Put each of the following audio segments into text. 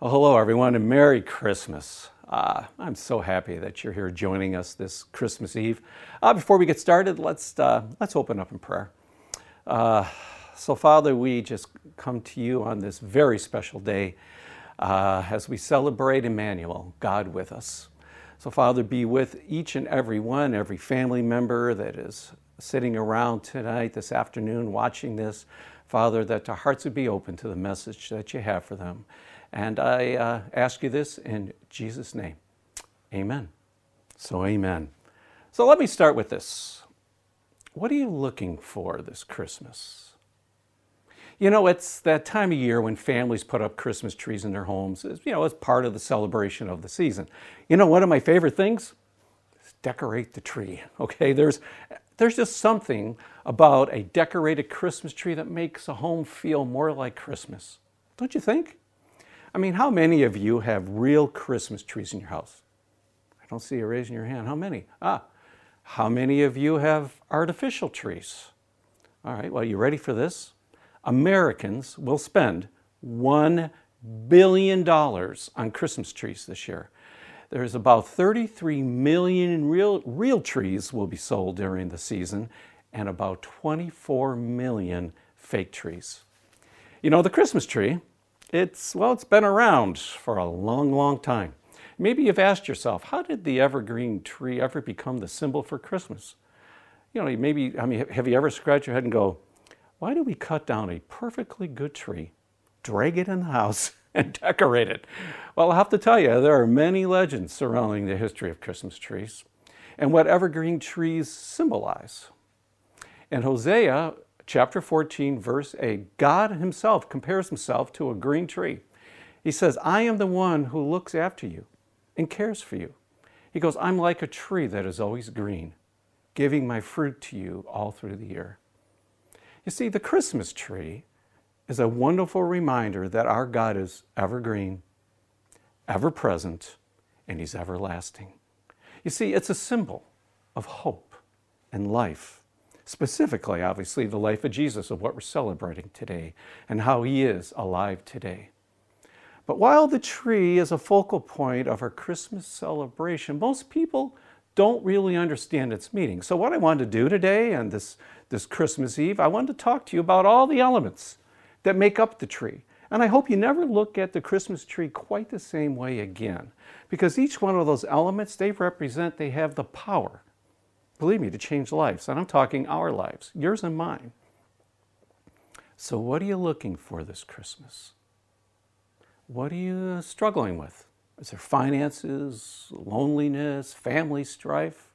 Well, hello, everyone, and Merry Christmas. Uh, I'm so happy that you're here joining us this Christmas Eve. Uh, before we get started, let's, uh, let's open up in prayer. Uh, so, Father, we just come to you on this very special day uh, as we celebrate Emmanuel, God with us. So, Father, be with each and every one, every family member that is sitting around tonight, this afternoon, watching this. Father, that their hearts would be open to the message that you have for them. And I uh, ask you this in Jesus' name. Amen. So, amen. So, let me start with this. What are you looking for this Christmas? You know, it's that time of year when families put up Christmas trees in their homes, you know, as part of the celebration of the season. You know, one of my favorite things is decorate the tree. Okay, there's there's just something about a decorated Christmas tree that makes a home feel more like Christmas. Don't you think? I mean, how many of you have real Christmas trees in your house? I don't see you raising your hand. How many? Ah, how many of you have artificial trees? All right, well, you ready for this? Americans will spend $1 billion on Christmas trees this year. There's about 33 million real, real trees will be sold during the season and about 24 million fake trees. You know, the Christmas tree it's, well, it's been around for a long, long time. Maybe you've asked yourself, how did the evergreen tree ever become the symbol for Christmas? You know, maybe, I mean, have you ever scratched your head and go, why do we cut down a perfectly good tree, drag it in the house, and decorate it? Well, I have to tell you, there are many legends surrounding the history of Christmas trees and what evergreen trees symbolize. And Hosea chapter 14, verse 8, God Himself compares Himself to a green tree. He says, I am the one who looks after you and cares for you. He goes, I'm like a tree that is always green, giving my fruit to you all through the year. You see, the Christmas tree is a wonderful reminder that our God is evergreen, ever present, and He's everlasting. You see, it's a symbol of hope and life specifically, obviously, the life of Jesus, of what we're celebrating today, and how he is alive today. But while the tree is a focal point of our Christmas celebration, most people don't really understand its meaning. So, what I wanted to do today and this, this Christmas Eve, I wanted to talk to you about all the elements that make up the tree. And I hope you never look at the Christmas tree quite the same way again, because each one of those elements they represent, they have the power believe me, to change lives. And I'm talking our lives, yours and mine. So, what are you looking for this Christmas? What are you struggling with? Is there finances, loneliness, family strife?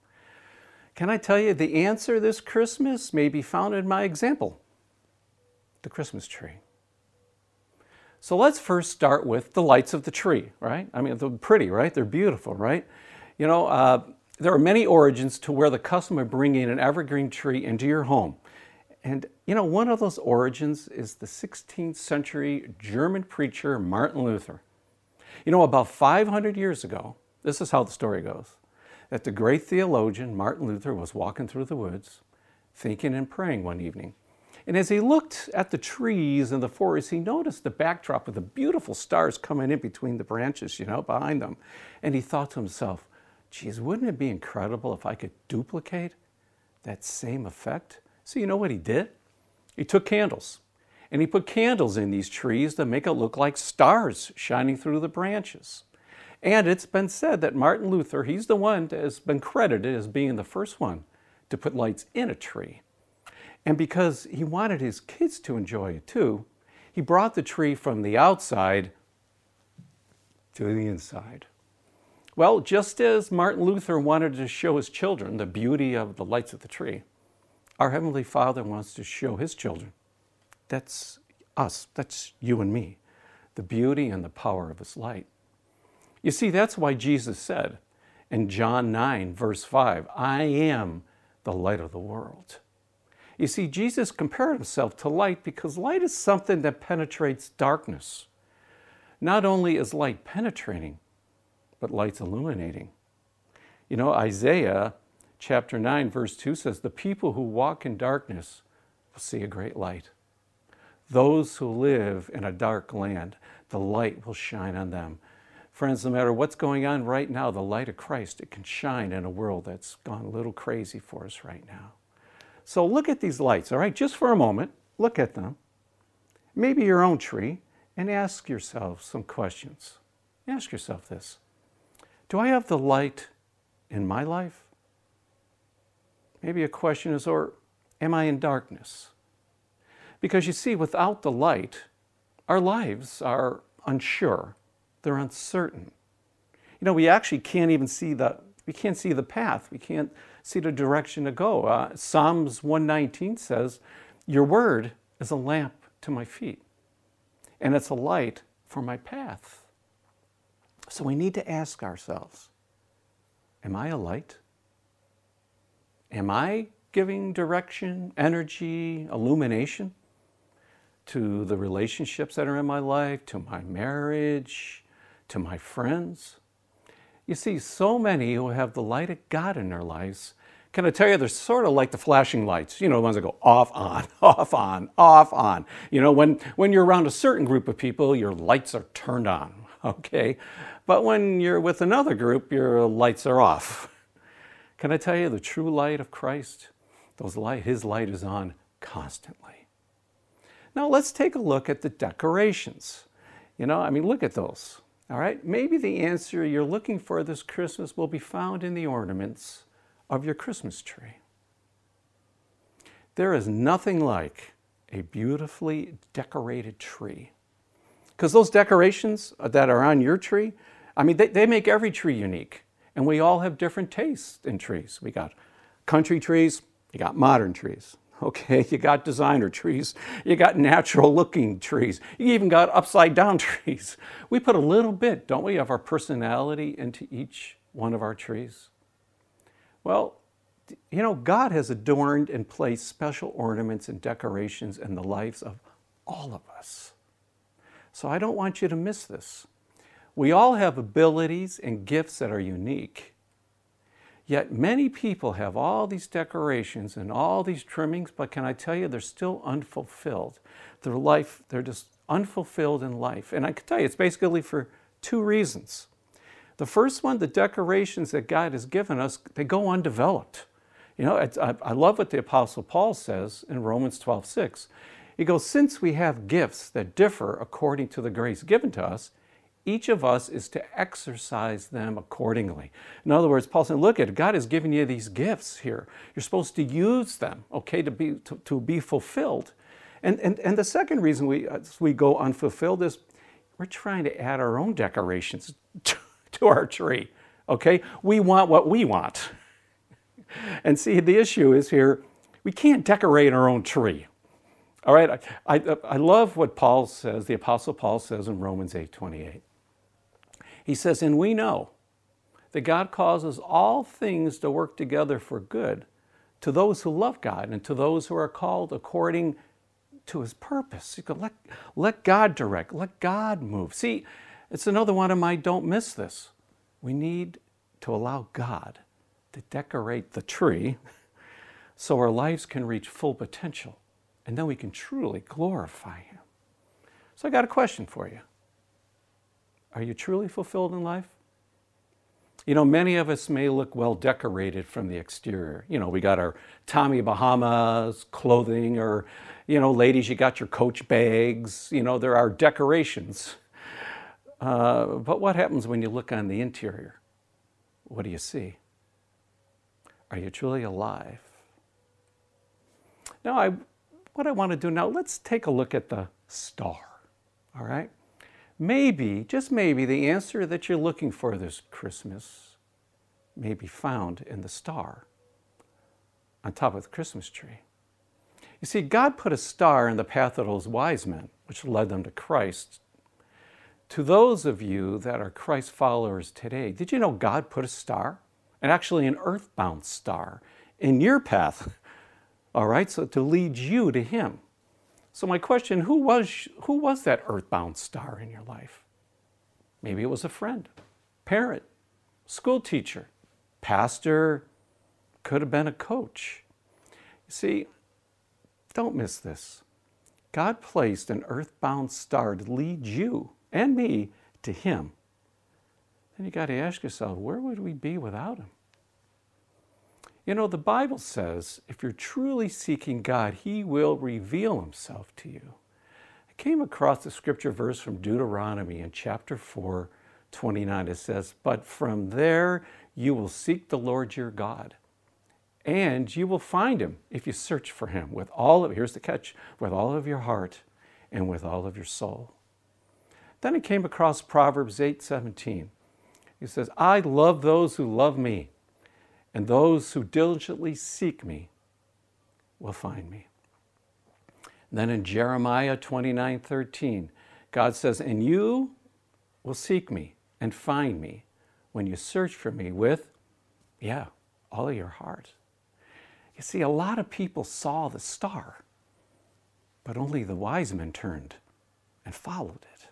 Can I tell you the answer this Christmas may be found in my example the Christmas tree. So let's first start with the lights of the tree, right? I mean, they're pretty, right? They're beautiful, right? You know, uh, there are many origins to where the custom of bringing an evergreen tree into your home. And you know, one of those origins is the 16th century German preacher Martin Luther. You know, about 500 years ago, this is how the story goes that the great theologian Martin Luther was walking through the woods, thinking and praying one evening. And as he looked at the trees in the forest, he noticed the backdrop of the beautiful stars coming in between the branches, you know, behind them. And he thought to himself, geez, wouldn't it be incredible if I could duplicate that same effect? So, you know what he did? He took candles and he put candles in these trees to make it look like stars shining through the branches. And it's been said that Martin Luther, he's the one that has been credited as being the first one to put lights in a tree. And because he wanted his kids to enjoy it too, he brought the tree from the outside to the inside. Well, just as Martin Luther wanted to show his children the beauty of the lights of the tree, our Heavenly Father wants to show his children that's us, that's you and me, the beauty and the power of his light. You see, that's why Jesus said in John 9, verse 5, I am the light of the world. You see, Jesus compared himself to light because light is something that penetrates darkness. Not only is light penetrating, but light's illuminating. You know, Isaiah chapter 9, verse 2 says, The people who walk in darkness will see a great light. Those who live in a dark land, the light will shine on them. Friends, no matter what's going on right now, the light of Christ, it can shine in a world that's gone a little crazy for us right now. So look at these lights, all right? Just for a moment, look at them. Maybe your own tree, and ask yourself some questions. Ask yourself this Do I have the light in my life? Maybe a question is, or am I in darkness? Because you see, without the light, our lives are unsure, they're uncertain. You know, we actually can't even see the we can't see the path. We can't see the direction to go. Uh, Psalms 119 says, Your word is a lamp to my feet, and it's a light for my path. So we need to ask ourselves Am I a light? Am I giving direction, energy, illumination to the relationships that are in my life, to my marriage, to my friends? You see, so many who have the light of God in their lives, can I tell you, they're sort of like the flashing lights, you know, the ones that go off, on, off, on, off, on. You know, when, when you're around a certain group of people, your lights are turned on, okay? But when you're with another group, your lights are off. Can I tell you, the true light of Christ, those light, his light is on constantly. Now let's take a look at the decorations. You know, I mean, look at those. All right, maybe the answer you're looking for this Christmas will be found in the ornaments of your Christmas tree. There is nothing like a beautifully decorated tree. Because those decorations uh, that are on your tree, I mean, they, they make every tree unique. And we all have different tastes in trees. We got country trees, you got modern trees. Okay, you got designer trees, you got natural looking trees, you even got upside down trees. We put a little bit, don't we, of our personality into each one of our trees? Well, you know, God has adorned and placed special ornaments and decorations in the lives of all of us. So I don't want you to miss this. We all have abilities and gifts that are unique. Yet many people have all these decorations and all these trimmings, but can I tell you, they're still unfulfilled. Their life, they're just unfulfilled in life. And I can tell you, it's basically for two reasons. The first one, the decorations that God has given us, they go undeveloped. You know, I, I love what the Apostle Paul says in Romans 12 6. He goes, Since we have gifts that differ according to the grace given to us, each of us is to exercise them accordingly. In other words, Paul said, look at it, God has given you these gifts here. You're supposed to use them, okay, to be, to, to be fulfilled. And, and, and the second reason we, uh, we go unfulfilled is we're trying to add our own decorations to, to our tree, okay? We want what we want. And see, the issue is here, we can't decorate our own tree. All right, I, I, I love what Paul says, the Apostle Paul says in Romans 8 28. He says, And we know that God causes all things to work together for good to those who love God and to those who are called according to his purpose. You go, let, let God direct, let God move. See, it's another one of my don't miss this. We need to allow God to decorate the tree so our lives can reach full potential and then we can truly glorify him. So I got a question for you. Are you truly fulfilled in life? You know, many of us may look well decorated from the exterior. You know, we got our Tommy Bahamas clothing, or, you know, ladies, you got your coach bags. You know, there are decorations. Uh, but what happens when you look on the interior? What do you see? Are you truly alive? Now, I, what I want to do now, let's take a look at the star. All right? maybe, just maybe, the answer that you're looking for this Christmas may be found in the star on top of the Christmas tree. You see, God put a star in the path of those wise men, which led them to Christ. To those of you that are Christ followers today, did you know God put a star, and actually an earthbound star, in your path? All right, so to lead you to Him. So my question, who was, who was that earthbound star in your life? Maybe it was a friend, parent, school teacher, pastor, could have been a coach. You see, don't miss this. God placed an earthbound star to lead you and me to Him, then you got to ask yourself, where would we be without Him? You know, the Bible says if you're truly seeking God, He will reveal Himself to you. I came across a scripture verse from Deuteronomy in chapter 4, 29. It says, But from there you will seek the Lord your God, and you will find Him if you search for Him with all of, here's the catch, with all of your heart and with all of your soul. Then I came across Proverbs 8, 17. He says, I love those who love me and those who diligently seek me will find me. And then in Jeremiah 29 13, God says, And you will seek me and find me when you search for me with, yeah, all of your heart. You see, a lot of people saw the star, but only the wise men turned and followed it.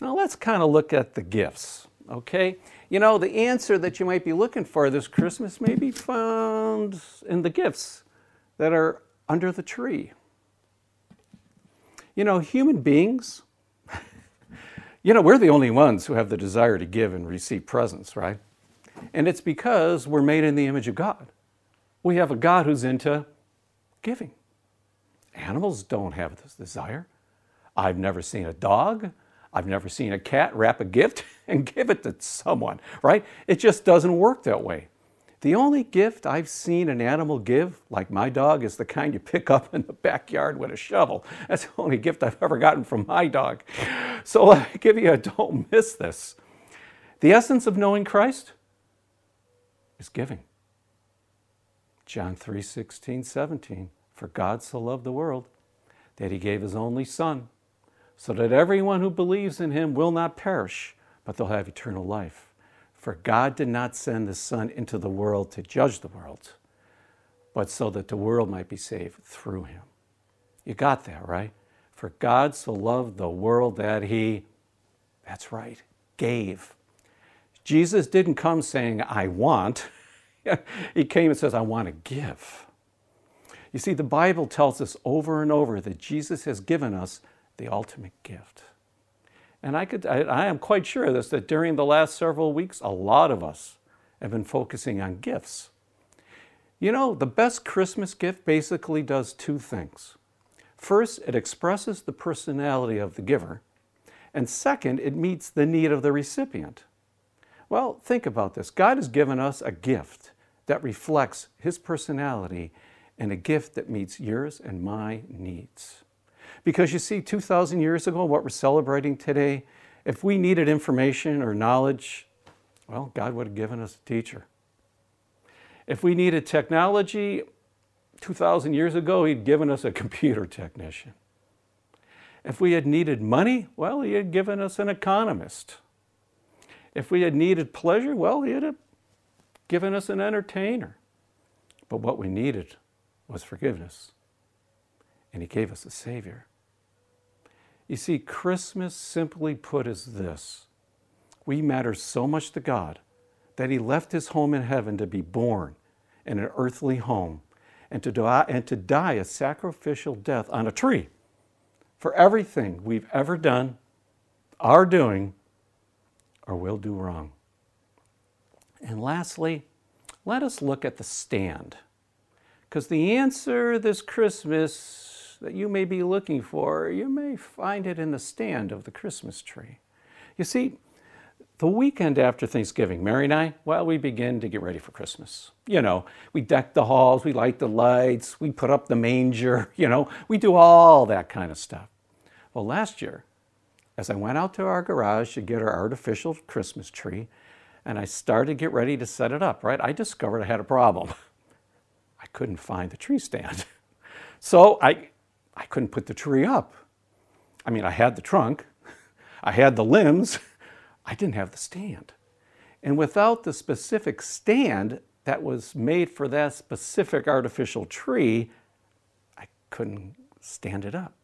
Now let's kind of look at the gifts, okay? You know, the answer that you might be looking for this Christmas may be found in the gifts that are under the tree. You know, human beings, you know, we're the only ones who have the desire to give and receive presents, right? And it's because we're made in the image of God. We have a God who's into giving. Animals don't have this desire. I've never seen a dog I've never seen a cat wrap a gift and give it to someone, right? It just doesn't work that way. The only gift I've seen an animal give, like my dog, is the kind you pick up in the backyard with a shovel. That's the only gift I've ever gotten from my dog. So I give you a don't miss this. The essence of knowing Christ is giving. John 3 16, 17. For God so loved the world that he gave his only Son so that everyone who believes in him will not perish, but they'll have eternal life. For God did not send the Son into the world to judge the world, but so that the world might be saved through him. You got that, right? For God so loved the world that he, that's right, gave. Jesus didn't come saying, I want. he came and says, I want to give. You see, the Bible tells us over and over that Jesus has given us the ultimate gift. And I, could, I, I am quite sure of this that during the last several weeks, a lot of us have been focusing on gifts. You know, the best Christmas gift basically does two things. First, it expresses the personality of the giver, and second, it meets the need of the recipient. Well, think about this God has given us a gift that reflects His personality and a gift that meets yours and my needs. Because you see, 2,000 years ago, what we're celebrating today, if we needed information or knowledge, well, God would have given us a teacher. If we needed technology, 2,000 years ago, He'd given us a computer technician. If we had needed money, well, He had given us an economist. If we had needed pleasure, well, He had given us an entertainer. But what we needed was forgiveness. And He gave us a Savior. You see, Christmas, simply put, is this we matter so much to God that He left His home in heaven to be born in an earthly home and to die, and to die a sacrificial death on a tree for everything we've ever done, are doing, or will do wrong. And lastly, let us look at the stand. Because the answer this Christmas that you may be looking for, you may find it in the stand of the Christmas tree. You see, the weekend after Thanksgiving, Mary and I, well, we begin to get ready for Christmas. You know, we deck the halls, we light the lights, we put up the manger, you know, we do all that kind of stuff. Well, last year, as I went out to our garage to get our artificial Christmas tree, and I started to get ready to set it up, right? I discovered I had a problem. I couldn't find the tree stand. So I I couldn't put the tree up. I mean, I had the trunk, I had the limbs, I didn't have the stand. And without the specific stand that was made for that specific artificial tree, I couldn't stand it up.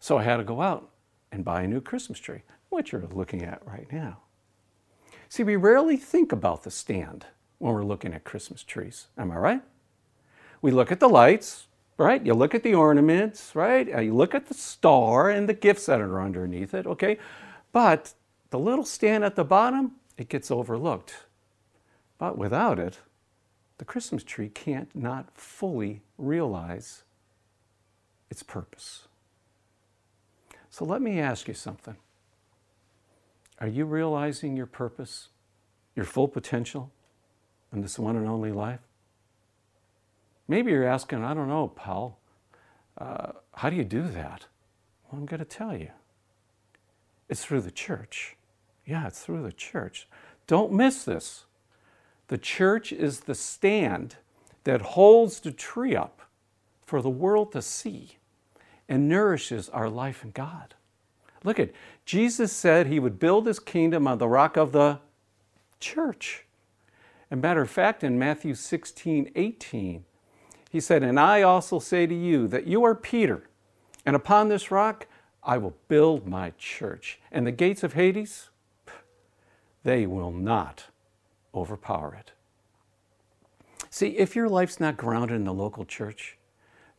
So I had to go out and buy a new Christmas tree, which you're looking at right now. See, we rarely think about the stand when we're looking at Christmas trees. Am I right? We look at the lights, right? You look at the ornaments, right? Uh, you look at the star and the gifts that are underneath it, okay? But the little stand at the bottom, it gets overlooked. But without it, the Christmas tree can't not fully realize its purpose. So let me ask you something. Are you realizing your purpose, your full potential in this one and only life? Maybe you're asking, I don't know, Paul, uh, how do you do that? Well, I'm going to tell you. It's through the church. Yeah, it's through the church. Don't miss this. The church is the stand that holds the tree up for the world to see and nourishes our life in God. Look at Jesus said he would build his kingdom on the rock of the church. And matter of fact, in Matthew 16, 18, he said, And I also say to you that you are Peter, and upon this rock I will build my church. And the gates of Hades, they will not overpower it. See, if your life's not grounded in the local church,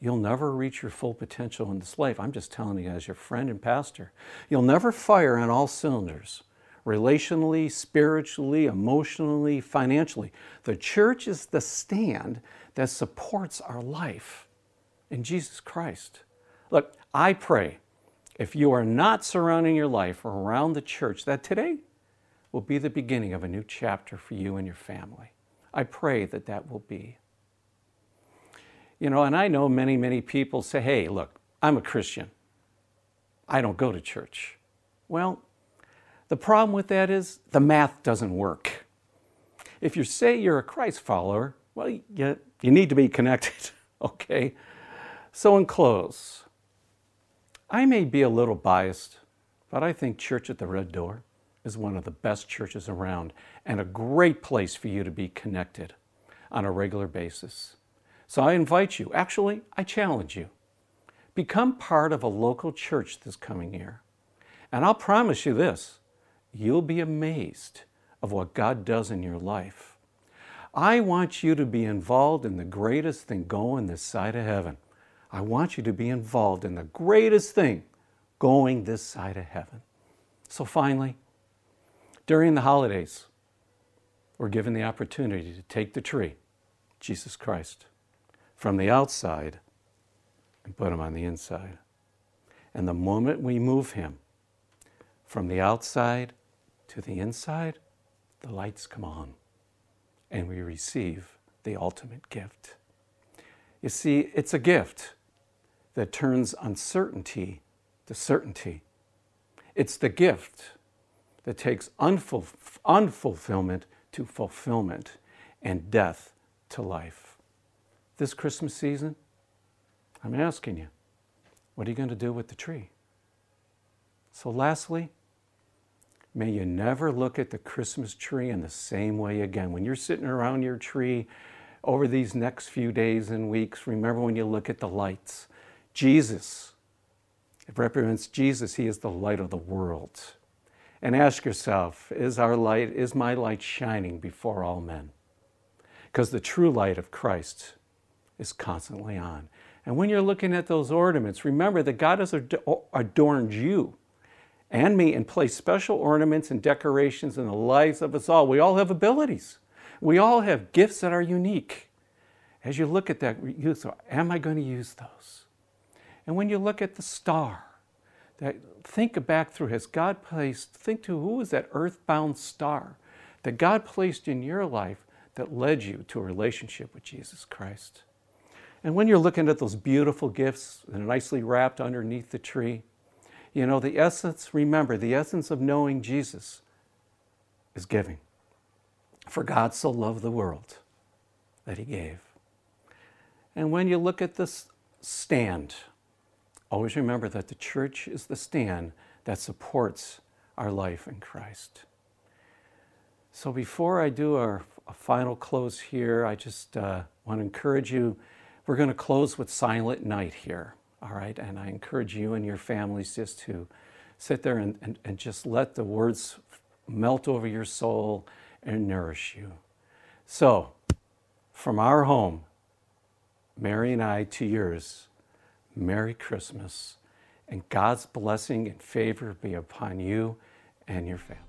You'll never reach your full potential in this life. I'm just telling you as your friend and pastor. You'll never fire on all cylinders, relationally, spiritually, emotionally, financially. The church is the stand that supports our life in Jesus Christ. Look, I pray if you are not surrounding your life around the church, that today will be the beginning of a new chapter for you and your family. I pray that that will be. You know, and I know many, many people say, hey, look, I'm a Christian. I don't go to church. Well, the problem with that is the math doesn't work. If you say you're a Christ follower, well, you, you need to be connected, okay? So, in close, I may be a little biased, but I think Church at the Red Door is one of the best churches around and a great place for you to be connected on a regular basis. So I invite you, actually, I challenge you. Become part of a local church this coming year. And I'll promise you this you'll be amazed of what God does in your life. I want you to be involved in the greatest thing going this side of heaven. I want you to be involved in the greatest thing going this side of heaven. So finally, during the holidays, we're given the opportunity to take the tree, Jesus Christ from the outside and put him on the inside. And the moment we move him from the outside to the inside, the lights come on and we receive the ultimate gift. You see, it's a gift that turns uncertainty to certainty. It's the gift that takes unful- unfulfillment to fulfillment and death to life this Christmas season, I'm asking you, what are you going to do with the tree? So, lastly, may you never look at the Christmas tree in the same way again. When you're sitting around your tree over these next few days and weeks, remember when you look at the lights. Jesus, it represents Jesus, He is the light of the world. And ask yourself, is our light, is my light shining before all men? Because the true light of Christ is constantly on. And when you're looking at those ornaments, remember that God has adorned you and me and place special ornaments and decorations in the lives of us all. We all have abilities. We all have gifts that are unique. As you look at that, you say, am I going to use those? And when you look at the star, that think back through has God placed, think to who is that earthbound star that God placed in your life that led you to a relationship with Jesus Christ? And when you're looking at those beautiful gifts that nicely wrapped underneath the tree, you know, the essence, remember, the essence of knowing Jesus is giving. For God so loved the world that he gave. And when you look at this stand, always remember that the church is the stand that supports our life in Christ. So before I do our, final close here, I just uh, want to encourage you we're going to close with Silent Night here, all right? And I encourage you and your families just to sit there and, and, and just let the words melt over your soul and nourish you. So, from our home, Mary and I to yours, Merry Christmas, and God's blessing and favor be upon you and your family.